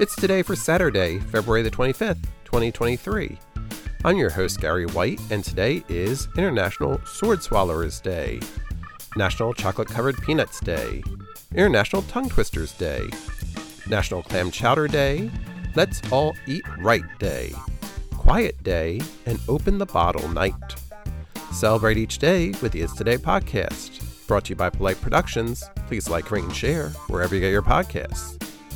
It's today for Saturday, February the 25th, 2023. I'm your host, Gary White, and today is International Sword Swallowers Day, National Chocolate Covered Peanuts Day, International Tongue Twisters Day, National Clam Chowder Day, Let's All Eat Right Day, Quiet Day, and Open the Bottle Night. Celebrate each day with the It's Today podcast. Brought to you by Polite Productions. Please like, rate, and share wherever you get your podcasts.